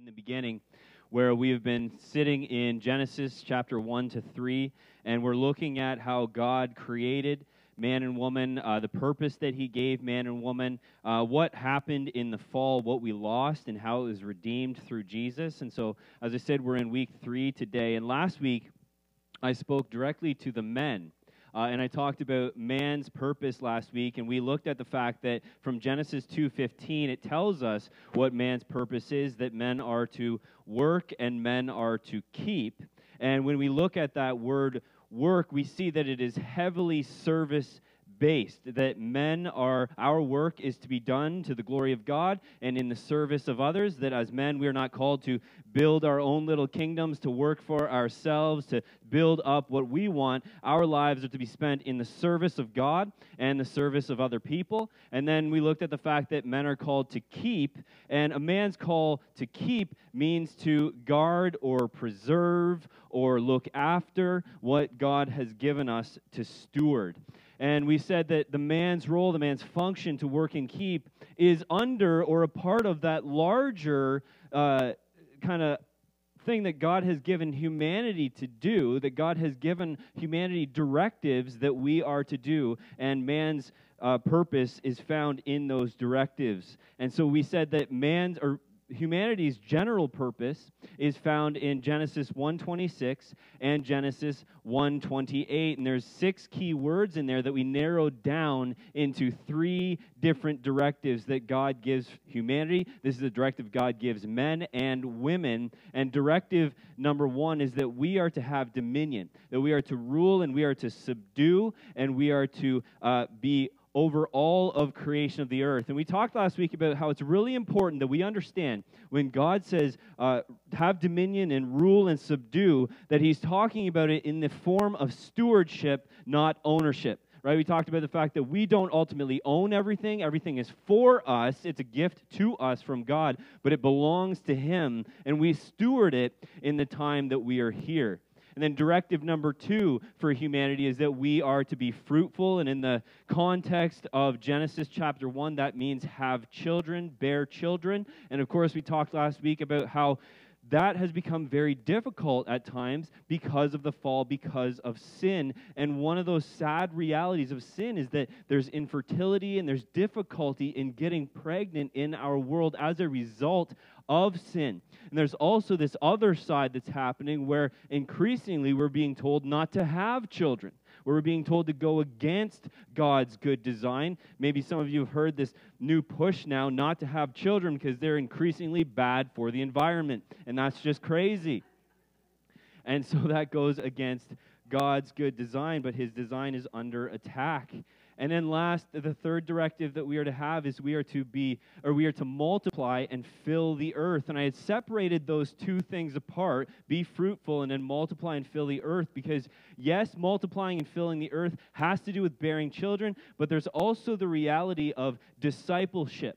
in the beginning, where we have been sitting in Genesis chapter 1 to 3, and we're looking at how God created man and woman, uh, the purpose that He gave man and woman, uh, what happened in the fall, what we lost, and how it was redeemed through Jesus. And so, as I said, we're in week three today. And last week, I spoke directly to the men uh, and I talked about man's purpose last week, and we looked at the fact that from Genesis 2:15 it tells us what man's purpose is: that men are to work and men are to keep. And when we look at that word work, we see that it is heavily service based that men are our work is to be done to the glory of God and in the service of others that as men we are not called to build our own little kingdoms to work for ourselves to build up what we want. Our lives are to be spent in the service of God and the service of other people. And then we looked at the fact that men are called to keep and a man's call to keep means to guard or preserve or look after what God has given us to steward and we said that the man's role, the man's function to work and keep, is under or a part of that larger uh, kind of thing that God has given humanity to do, that God has given humanity directives that we are to do, and man's uh, purpose is found in those directives. And so we said that man's, or humanity's general purpose is found in Genesis 1:26 and Genesis 1:28 and there's six key words in there that we narrowed down into three different directives that God gives humanity. This is a directive God gives men and women and directive number 1 is that we are to have dominion, that we are to rule and we are to subdue and we are to uh, be over all of creation of the earth. And we talked last week about how it's really important that we understand when God says, uh, have dominion and rule and subdue, that he's talking about it in the form of stewardship, not ownership. Right? We talked about the fact that we don't ultimately own everything. Everything is for us. It's a gift to us from God, but it belongs to Him, and we steward it in the time that we are here. And then directive number two for humanity is that we are to be fruitful. And in the context of Genesis chapter one, that means have children, bear children. And of course, we talked last week about how that has become very difficult at times because of the fall, because of sin. And one of those sad realities of sin is that there's infertility and there's difficulty in getting pregnant in our world as a result of sin. And there's also this other side that's happening where increasingly we're being told not to have children. Where we're being told to go against God's good design. Maybe some of you have heard this new push now not to have children because they're increasingly bad for the environment. And that's just crazy. And so that goes against God's good design, but his design is under attack. And then last, the third directive that we are to have is we are to be, or we are to multiply and fill the earth. And I had separated those two things apart be fruitful and then multiply and fill the earth because, yes, multiplying and filling the earth has to do with bearing children, but there's also the reality of discipleship.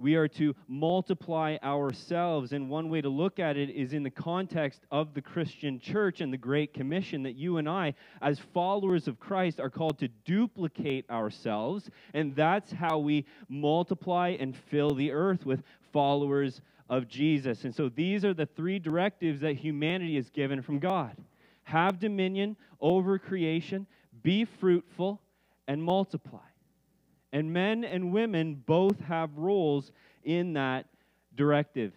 We are to multiply ourselves. And one way to look at it is in the context of the Christian church and the Great Commission that you and I, as followers of Christ, are called to duplicate ourselves. And that's how we multiply and fill the earth with followers of Jesus. And so these are the three directives that humanity is given from God have dominion over creation, be fruitful, and multiply. And men and women both have roles in that directive.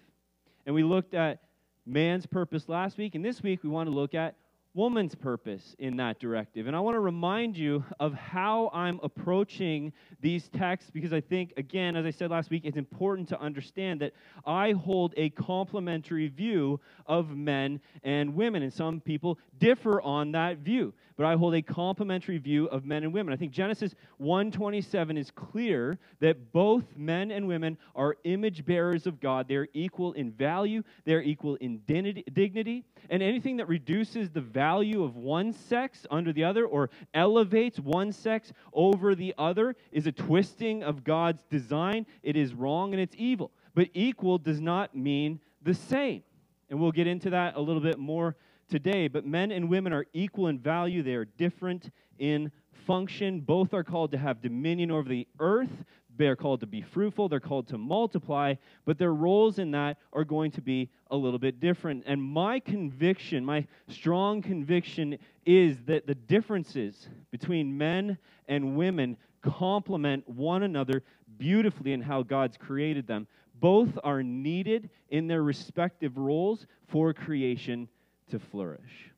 And we looked at man's purpose last week, and this week we want to look at woman's purpose in that directive. And I want to remind you of how I'm approaching these texts because I think, again, as I said last week, it's important to understand that I hold a complementary view of men and women, and some people differ on that view. But I hold a complementary view of men and women. I think Genesis 1:27 is clear that both men and women are image bearers of God. They're equal in value, they're equal in dignity, and anything that reduces the value of one sex under the other or elevates one sex over the other is a twisting of God's design. It is wrong and it's evil. But equal does not mean the same. And we'll get into that a little bit more today. But men and women are equal in value, they are different in function. Both are called to have dominion over the earth. They're called to be fruitful, they're called to multiply, but their roles in that are going to be a little bit different. And my conviction, my strong conviction, is that the differences between men and women complement one another beautifully in how God's created them. Both are needed in their respective roles for creation to flourish.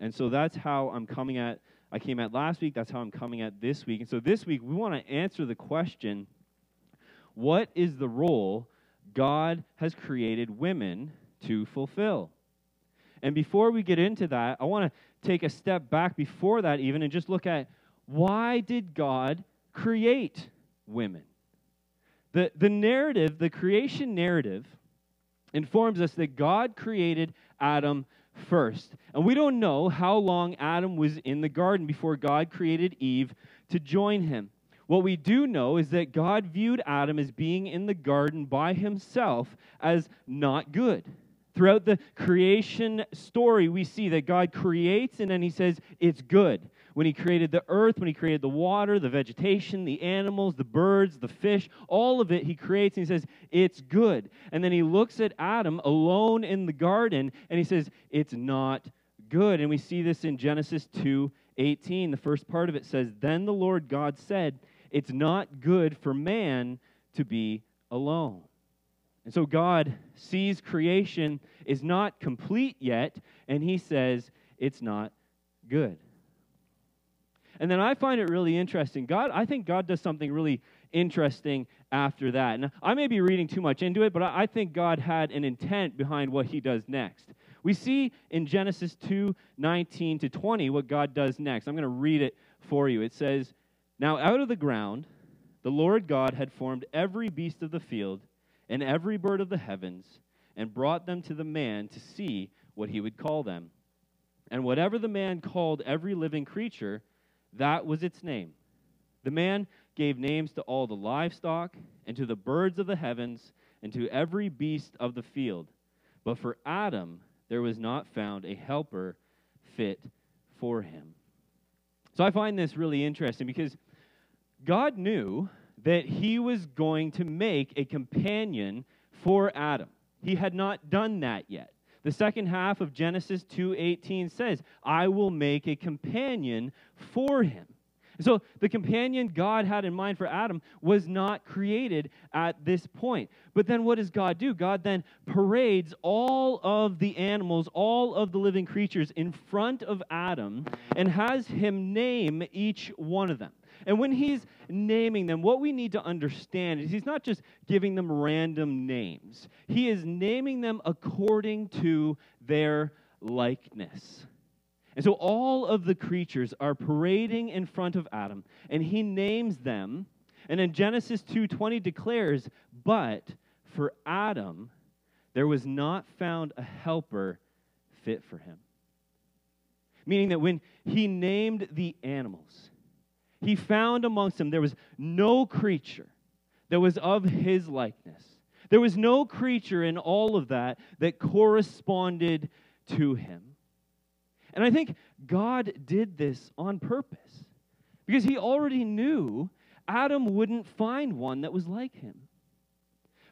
And so that's how I'm coming at I came at last week, that's how I'm coming at this week. And so this week we want to answer the question what is the role God has created women to fulfill? And before we get into that, I want to take a step back before that even and just look at why did God create women? The, the narrative, the creation narrative, informs us that God created Adam first. And we don't know how long Adam was in the garden before God created Eve to join him. What we do know is that God viewed Adam as being in the garden by himself as not good. Throughout the creation story, we see that God creates and then he says, It's good when he created the earth, when he created the water, the vegetation, the animals, the birds, the fish, all of it he creates and he says, It's good. And then he looks at Adam alone in the garden and he says, It's not good. And we see this in Genesis 2 18. The first part of it says, Then the Lord God said, It's not good for man to be alone. And so God sees creation is not complete yet, and he says, It's not good. And then I find it really interesting. God, I think God does something really interesting after that. And I may be reading too much into it, but I think God had an intent behind what he does next. We see in Genesis 2 19 to 20 what God does next. I'm going to read it for you. It says, Now out of the ground, the Lord God had formed every beast of the field and every bird of the heavens and brought them to the man to see what he would call them. And whatever the man called every living creature, that was its name. The man gave names to all the livestock, and to the birds of the heavens, and to every beast of the field. But for Adam, there was not found a helper fit for him. So I find this really interesting because God knew that he was going to make a companion for Adam. He had not done that yet. The second half of Genesis 2:18 says, "I will make a companion for him." So the companion God had in mind for Adam was not created at this point. But then what does God do? God then parades all of the animals, all of the living creatures in front of Adam and has him name each one of them. And when he's naming them, what we need to understand is he's not just giving them random names, he is naming them according to their likeness. And so all of the creatures are parading in front of Adam, and he names them. And in Genesis 2:20 declares, "But for Adam there was not found a helper fit for him." Meaning that when he named the animals, he found amongst them there was no creature that was of his likeness. There was no creature in all of that that corresponded to him. And I think God did this on purpose because he already knew Adam wouldn't find one that was like him.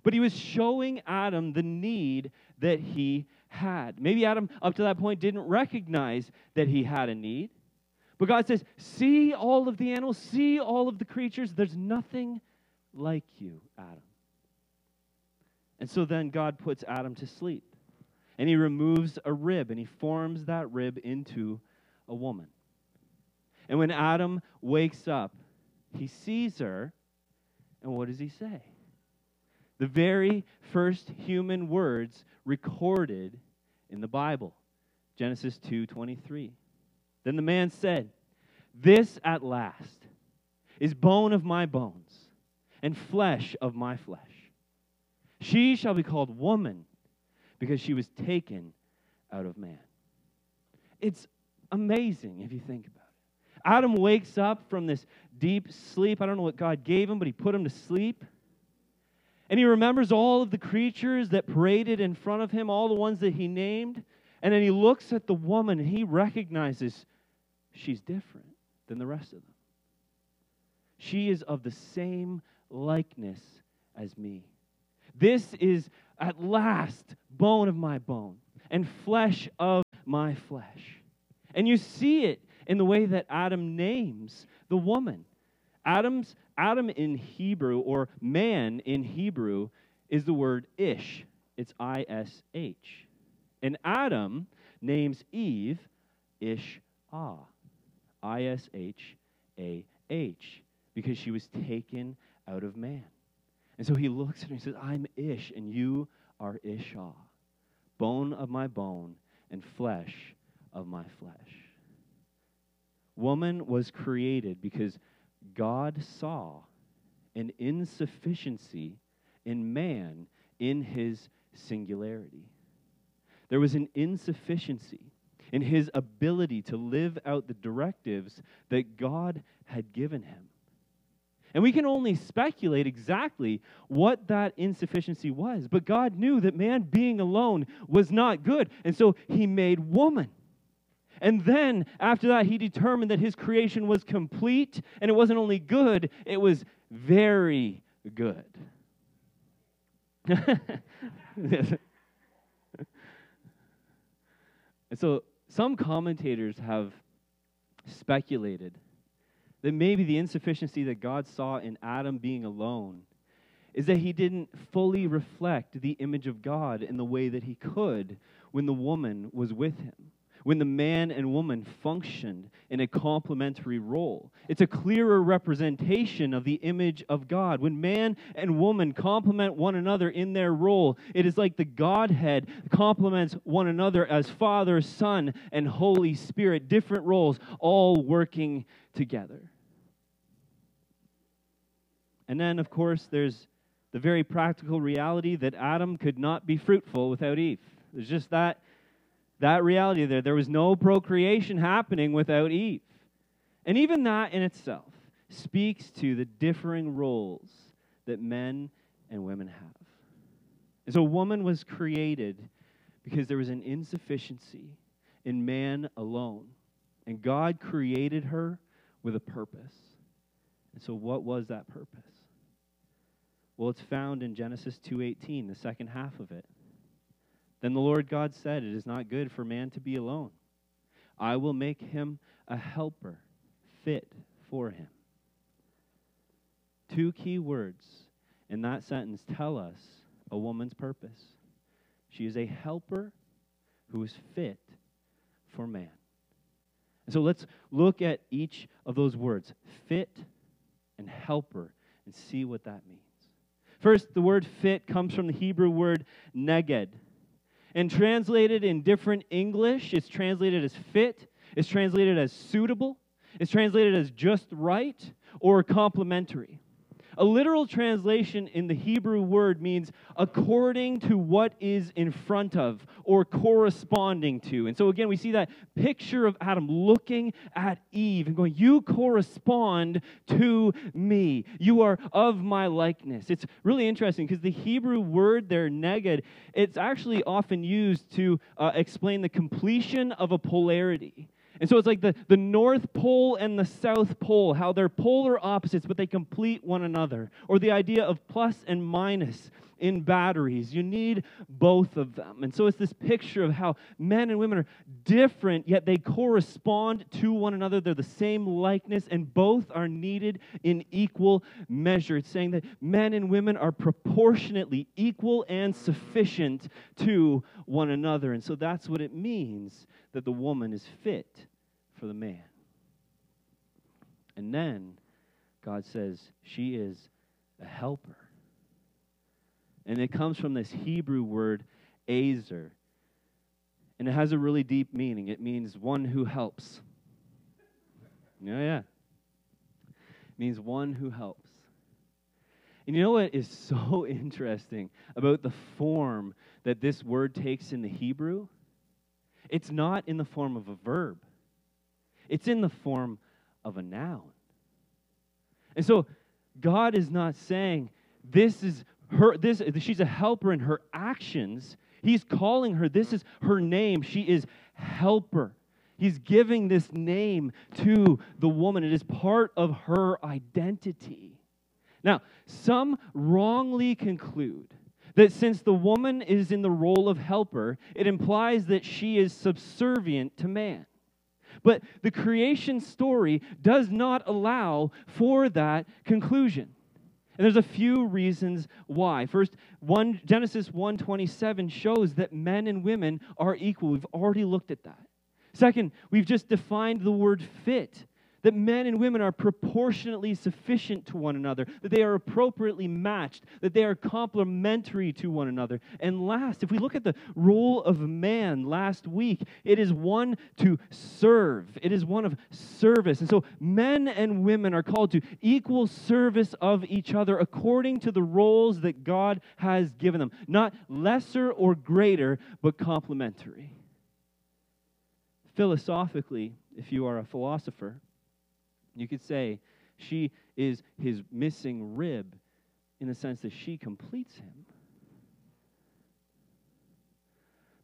But he was showing Adam the need that he had. Maybe Adam, up to that point, didn't recognize that he had a need. But God says, See all of the animals, see all of the creatures. There's nothing like you, Adam. And so then God puts Adam to sleep. And he removes a rib and he forms that rib into a woman. And when Adam wakes up, he sees her, and what does he say? The very first human words recorded in the Bible. Genesis 2:23. Then the man said, This at last is bone of my bones and flesh of my flesh. She shall be called woman because she was taken out of man. It's amazing if you think about it. Adam wakes up from this deep sleep. I don't know what God gave him, but he put him to sleep. And he remembers all of the creatures that paraded in front of him, all the ones that he named. And then he looks at the woman and he recognizes she's different than the rest of them. She is of the same likeness as me. This is at last bone of my bone and flesh of my flesh. And you see it in the way that Adam names the woman. Adam's Adam in Hebrew or man in Hebrew is the word ish. It's I S H. And Adam names Eve Ish Ah. I S H A H. Because she was taken out of man. And so he looks at her and says, I'm Ish, and you are Ishah, bone of my bone and flesh of my flesh. Woman was created because God saw an insufficiency in man in his singularity. There was an insufficiency in his ability to live out the directives that God had given him. And we can only speculate exactly what that insufficiency was. But God knew that man being alone was not good. And so he made woman. And then after that, he determined that his creation was complete. And it wasn't only good, it was very good. and so some commentators have speculated that maybe the insufficiency that God saw in Adam being alone is that he didn't fully reflect the image of God in the way that he could when the woman was with him when the man and woman functioned in a complementary role. It's a clearer representation of the image of God. When man and woman complement one another in their role, it is like the Godhead complements one another as Father, Son, and Holy Spirit, different roles, all working together. And then, of course, there's the very practical reality that Adam could not be fruitful without Eve. There's just that that reality there. There was no procreation happening without Eve. And even that in itself speaks to the differing roles that men and women have. And so, woman was created because there was an insufficiency in man alone. And God created her with a purpose. And so, what was that purpose? Well, it's found in Genesis 2:18, the second half of it. Then the Lord God said, It is not good for man to be alone. I will make him a helper fit for him. Two key words in that sentence tell us a woman's purpose. She is a helper who is fit for man. And so let's look at each of those words fit and helper and see what that means. First, the word fit comes from the Hebrew word neged. And translated in different English, it's translated as fit, it's translated as suitable, it's translated as just right, or complementary. A literal translation in the Hebrew word means according to what is in front of or corresponding to. And so again, we see that picture of Adam looking at Eve and going, You correspond to me. You are of my likeness. It's really interesting because the Hebrew word there, neged, it's actually often used to uh, explain the completion of a polarity. And so it's like the, the North Pole and the South Pole, how they're polar opposites, but they complete one another. Or the idea of plus and minus in batteries. You need both of them. And so it's this picture of how men and women are different, yet they correspond to one another. They're the same likeness, and both are needed in equal measure. It's saying that men and women are proportionately equal and sufficient to one another. And so that's what it means that the woman is fit for the man. And then God says she is a helper. And it comes from this Hebrew word, azer. And it has a really deep meaning. It means one who helps. Yeah, yeah. It means one who helps. And you know what is so interesting about the form that this word takes in the Hebrew? It's not in the form of a verb, it's in the form of a noun. And so God is not saying this is her this she's a helper in her actions. He's calling her this is her name. She is helper. He's giving this name to the woman. It is part of her identity. Now, some wrongly conclude that since the woman is in the role of helper, it implies that she is subservient to man. But the creation story does not allow for that conclusion. And there's a few reasons why. First, one, Genesis 1:27 shows that men and women are equal. We've already looked at that. Second, we've just defined the word fit that men and women are proportionately sufficient to one another, that they are appropriately matched, that they are complementary to one another. And last, if we look at the role of man last week, it is one to serve, it is one of service. And so men and women are called to equal service of each other according to the roles that God has given them, not lesser or greater, but complementary. Philosophically, if you are a philosopher, you could say she is his missing rib in the sense that she completes him.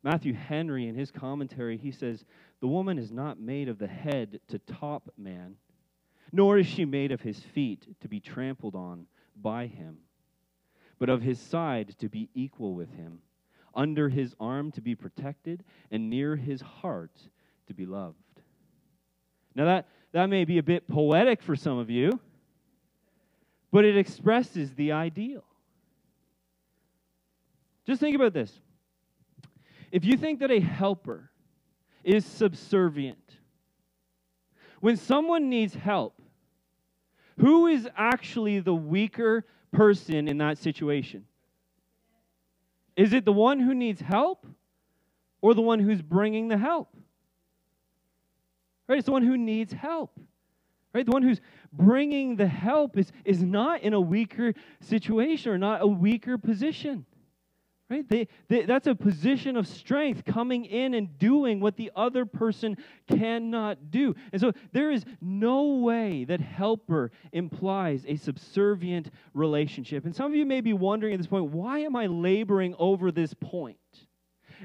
Matthew Henry, in his commentary, he says, The woman is not made of the head to top man, nor is she made of his feet to be trampled on by him, but of his side to be equal with him, under his arm to be protected, and near his heart to be loved. Now, that, that may be a bit poetic for some of you, but it expresses the ideal. Just think about this. If you think that a helper is subservient, when someone needs help, who is actually the weaker person in that situation? Is it the one who needs help or the one who's bringing the help? Right? It's the one who needs help. Right? The one who's bringing the help is, is not in a weaker situation or not a weaker position. Right? They, they, that's a position of strength coming in and doing what the other person cannot do. And so there is no way that helper implies a subservient relationship. And some of you may be wondering at this point, why am I laboring over this point?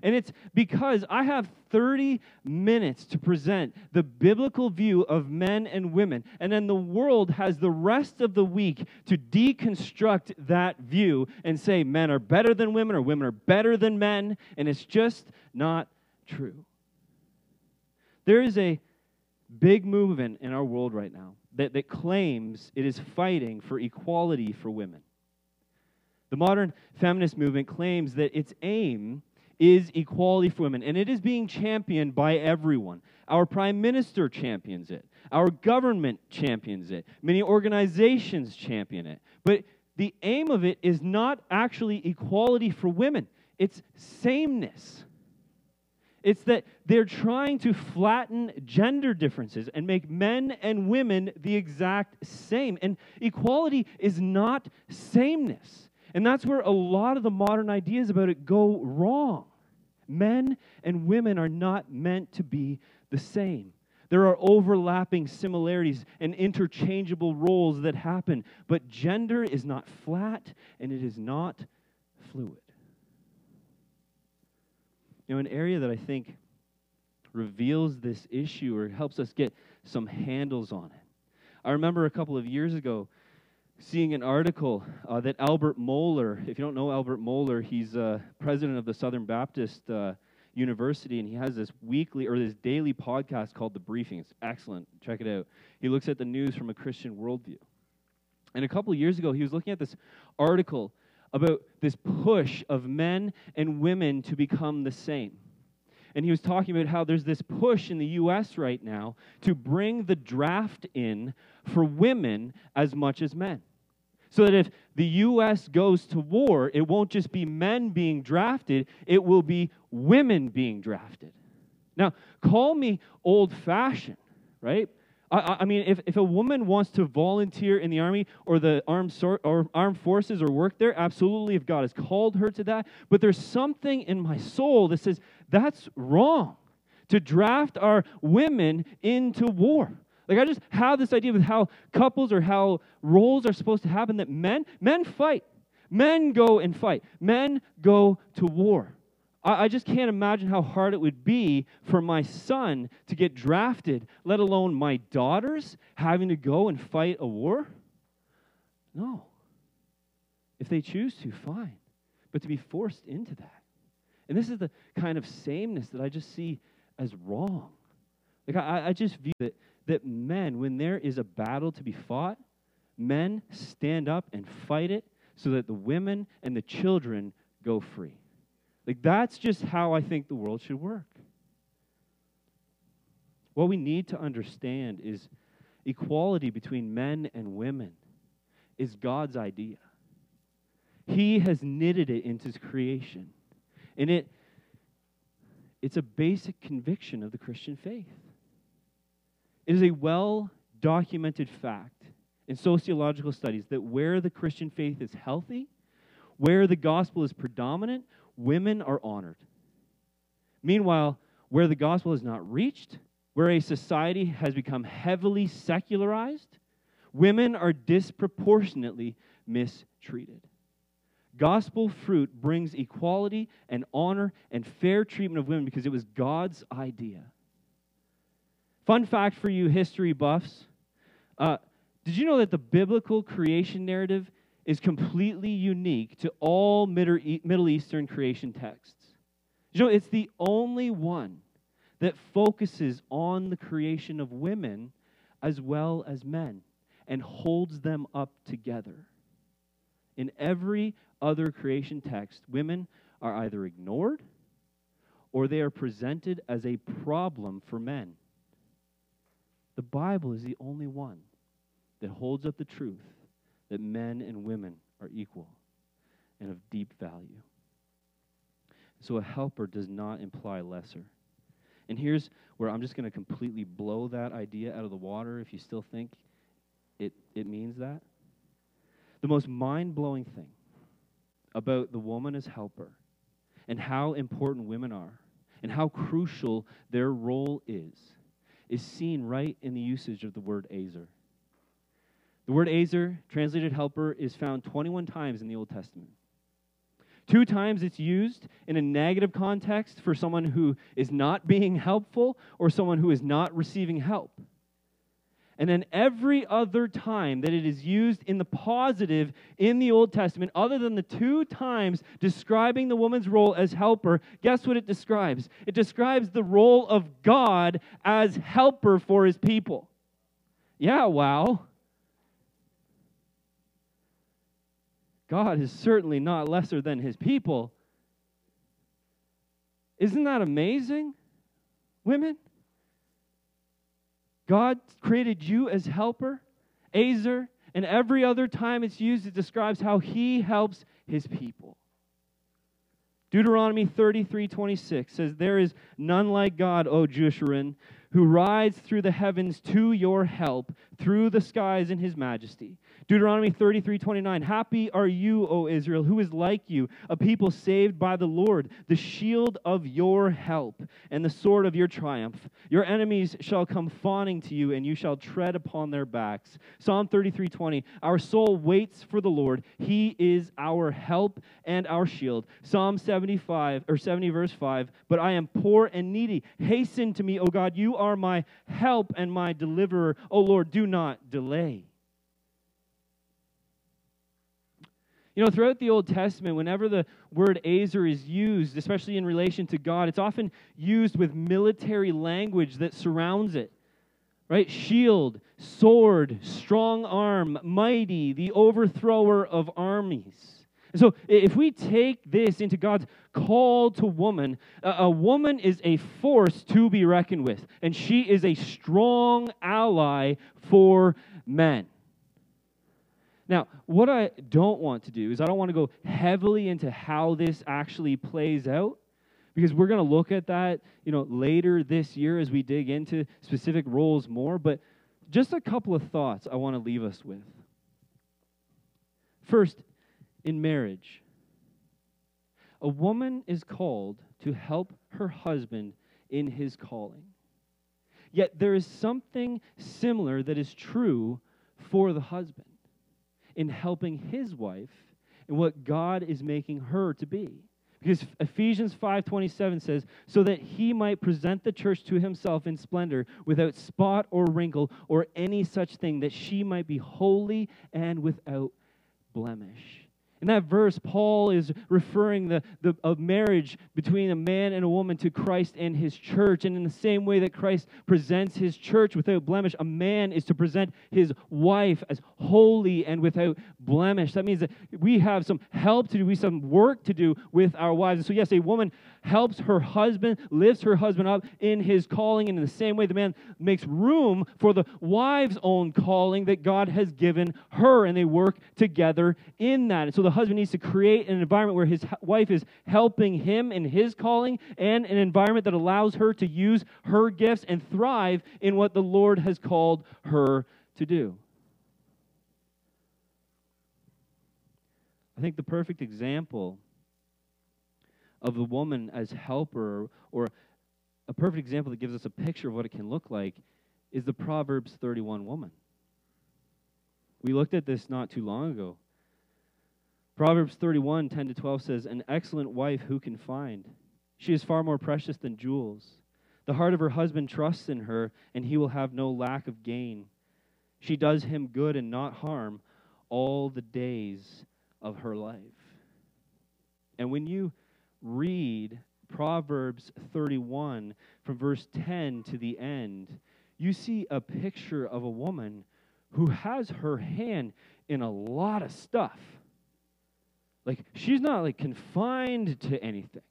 And it's because I have 30 minutes to present the biblical view of men and women. And then the world has the rest of the week to deconstruct that view and say men are better than women or women are better than men. And it's just not true. There is a big movement in our world right now that, that claims it is fighting for equality for women. The modern feminist movement claims that its aim is equality for women, and it is being championed by everyone. Our prime minister champions it, our government champions it, many organizations champion it. But the aim of it is not actually equality for women, it's sameness. It's that they're trying to flatten gender differences and make men and women the exact same. And equality is not sameness. And that's where a lot of the modern ideas about it go wrong. Men and women are not meant to be the same. There are overlapping similarities and interchangeable roles that happen, but gender is not flat and it is not fluid. You know, an area that I think reveals this issue or helps us get some handles on it. I remember a couple of years ago, seeing an article uh, that Albert Mohler, if you don't know Albert Mohler, he's uh, president of the Southern Baptist uh, University, and he has this weekly or this daily podcast called The Briefing. It's excellent. Check it out. He looks at the news from a Christian worldview. And a couple of years ago, he was looking at this article about this push of men and women to become the same. And he was talking about how there's this push in the U.S. right now to bring the draft in for women as much as men. So that if the U.S. goes to war, it won't just be men being drafted, it will be women being drafted. Now, call me old fashioned, right? I, I, mean, if, if a woman wants to volunteer in the army or the armed, sor- or armed forces or work there, absolutely, if God has called her to that. But there's something in my soul that says that's wrong to draft our women into war. Like I just have this idea with how couples or how roles are supposed to happen that men men fight. Men go and fight. Men go to war. I, I just can't imagine how hard it would be for my son to get drafted, let alone my daughters having to go and fight a war. No. If they choose to, fine. But to be forced into that. And this is the kind of sameness that I just see as wrong. Like, I, I just view that, that men, when there is a battle to be fought, men stand up and fight it so that the women and the children go free. Like, that's just how I think the world should work. What we need to understand is equality between men and women is God's idea. He has knitted it into his creation. And it it's a basic conviction of the Christian faith. It is a well documented fact in sociological studies that where the Christian faith is healthy, where the gospel is predominant, women are honored. Meanwhile, where the gospel is not reached, where a society has become heavily secularized, women are disproportionately mistreated. Gospel fruit brings equality and honor and fair treatment of women because it was God's idea. Fun fact for you, history buffs. Uh, did you know that the biblical creation narrative is completely unique to all Middle Eastern creation texts? You know, it's the only one that focuses on the creation of women as well as men and holds them up together. In every other creation text, women are either ignored or they are presented as a problem for men. The Bible is the only one that holds up the truth that men and women are equal and of deep value. So a helper does not imply lesser. And here's where I'm just going to completely blow that idea out of the water if you still think it, it means that. The most mind blowing thing about the woman as helper and how important women are and how crucial their role is is seen right in the usage of the word Ezer. The word Ezer, translated helper, is found 21 times in the Old Testament. Two times it's used in a negative context for someone who is not being helpful or someone who is not receiving help. And then every other time that it is used in the positive in the Old Testament, other than the two times describing the woman's role as helper, guess what it describes? It describes the role of God as helper for his people. Yeah, wow. God is certainly not lesser than his people. Isn't that amazing, women? God created you as helper, Ezer, and every other time it's used, it describes how he helps his people. Deuteronomy 33 26 says, There is none like God, O Jeshurun, who rides through the heavens to your help, through the skies in his majesty. Deuteronomy 33 29. Happy are you, O Israel, who is like you, a people saved by the Lord, the shield of your help and the sword of your triumph. Your enemies shall come fawning to you, and you shall tread upon their backs. Psalm 33 20. Our soul waits for the Lord. He is our help and our shield. Psalm 75 or 70 verse 5. But I am poor and needy. Hasten to me, O God. You are my help and my deliverer. O Lord, do not delay. You know, throughout the Old Testament, whenever the word Ezer is used, especially in relation to God, it's often used with military language that surrounds it. Right? Shield, sword, strong arm, mighty, the overthrower of armies. So, if we take this into God's call to woman, a woman is a force to be reckoned with, and she is a strong ally for men. Now, what I don't want to do is I don't want to go heavily into how this actually plays out because we're going to look at that, you know, later this year as we dig into specific roles more, but just a couple of thoughts I want to leave us with. First, in marriage, a woman is called to help her husband in his calling. Yet there is something similar that is true for the husband in helping his wife and what God is making her to be. Because Ephesians 5:27 says, "So that he might present the church to himself in splendor, without spot or wrinkle or any such thing, that she might be holy and without blemish." In that verse, Paul is referring the, the of marriage between a man and a woman to Christ and his church. And in the same way that Christ presents his church without blemish, a man is to present his wife as holy and without blemish. That means that we have some help to do, we have some work to do with our wives. And so, yes, a woman helps her husband, lifts her husband up in his calling. And in the same way, the man makes room for the wife's own calling that God has given her. And they work together in that. And so the husband needs to create an environment where his wife is helping him in his calling and an environment that allows her to use her gifts and thrive in what the Lord has called her to do. I think the perfect example of the woman as helper or a perfect example that gives us a picture of what it can look like is the Proverbs 31 woman. We looked at this not too long ago. Proverbs 31, 10 to 12 says, An excellent wife who can find? She is far more precious than jewels. The heart of her husband trusts in her, and he will have no lack of gain. She does him good and not harm all the days of her life. And when you read Proverbs 31 from verse 10 to the end, you see a picture of a woman who has her hand in a lot of stuff. Like she's not like confined to anything.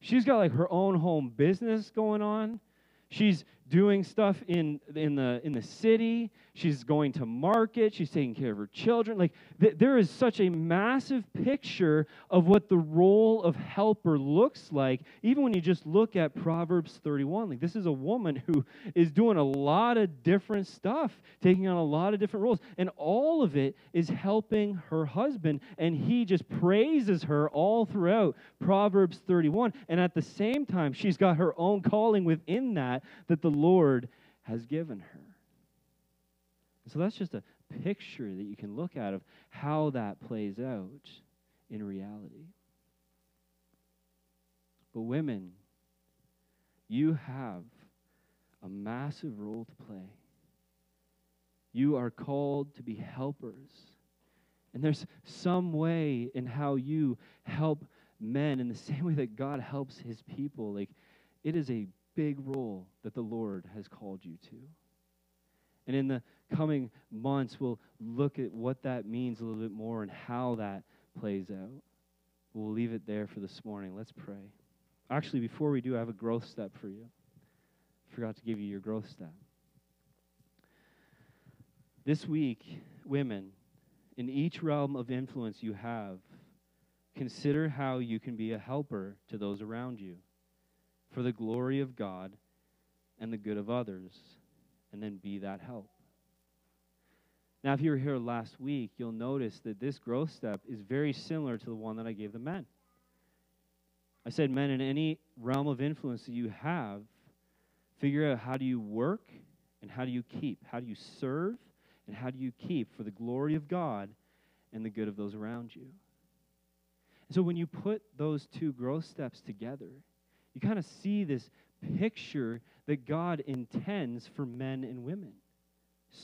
She's got like her own home business going on. She's doing stuff in in the in the city. She's going to market. She's taking care of her children. Like th- there is such a massive picture of what the role of helper looks like even when you just look at proverbs 31 like this is a woman who is doing a lot of different stuff taking on a lot of different roles. And all of it is helping her husband and he just praises her all throughout proverbs 31 and at the same time she's got her own calling within that that the lord has given her so that's just a picture that you can look at of how that plays out in reality. But women, you have a massive role to play. You are called to be helpers. And there's some way in how you help men in the same way that God helps his people. Like, it is a big role that the Lord has called you to. And in the coming months, we'll look at what that means a little bit more and how that plays out. We'll leave it there for this morning. Let's pray. Actually, before we do, I have a growth step for you. Forgot to give you your growth step. This week, women, in each realm of influence you have, consider how you can be a helper to those around you for the glory of God and the good of others, and then be that help. Now, if you were here last week, you'll notice that this growth step is very similar to the one that I gave the men. I said, men, in any realm of influence that you have, figure out how do you work and how do you keep? How do you serve and how do you keep for the glory of God and the good of those around you? And so when you put those two growth steps together, you kind of see this picture that God intends for men and women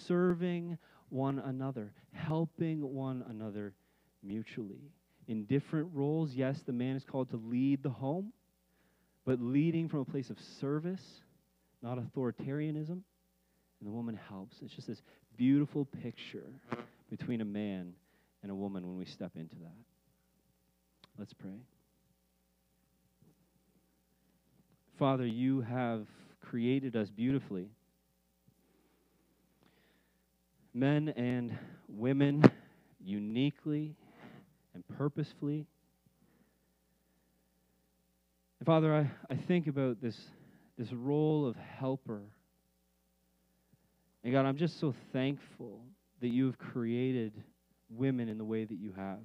serving one another, helping one another mutually. In different roles, yes, the man is called to lead the home, but leading from a place of service, not authoritarianism. And the woman helps. It's just this beautiful picture between a man and a woman when we step into that. Let's pray. Father, you have created us beautifully men and women uniquely and purposefully. And Father, I, I think about this, this role of helper. And God, I'm just so thankful that you have created women in the way that you have.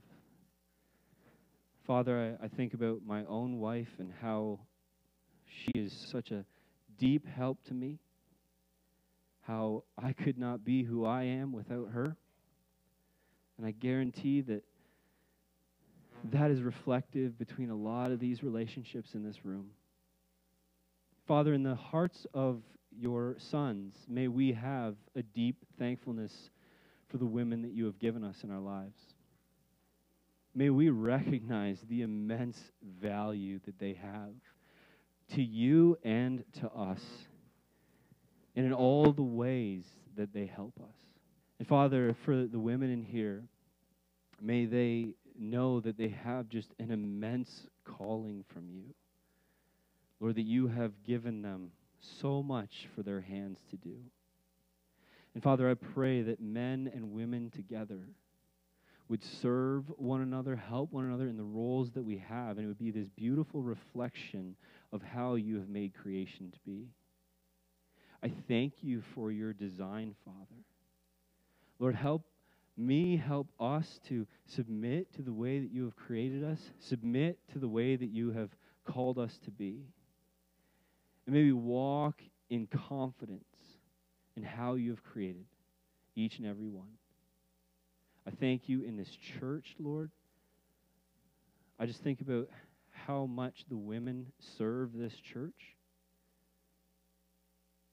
Father, I, I think about my own wife and how she is such a deep help to me how I could not be who I am without her. And I guarantee that that is reflective between a lot of these relationships in this room. Father, in the hearts of your sons, may we have a deep thankfulness for the women that you have given us in our lives. may we recognize the immense value that they have to you and to us, and in all the ways that they help us. And Father, for the women in here, may they know that they have just an immense calling from you. Lord, that you have given them so much for their hands to do. And Father, I pray that men and women together would serve one another, help one another in the roles that we have, and it would be this beautiful reflection of how you have made creation to be. I thank you for your design, Father. Lord, help me, help us to submit to the way that you have created us, submit to the way that you have called us to be. And maybe walk in confidence in how you have created each and every one. I thank you in this church, Lord. I just think about how much the women serve this church,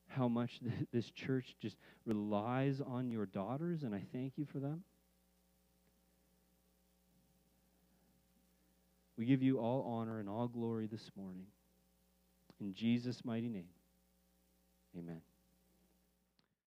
how much th- this church just relies on your daughters, and I thank you for them. We give you all honor and all glory this morning. In Jesus' mighty name, amen.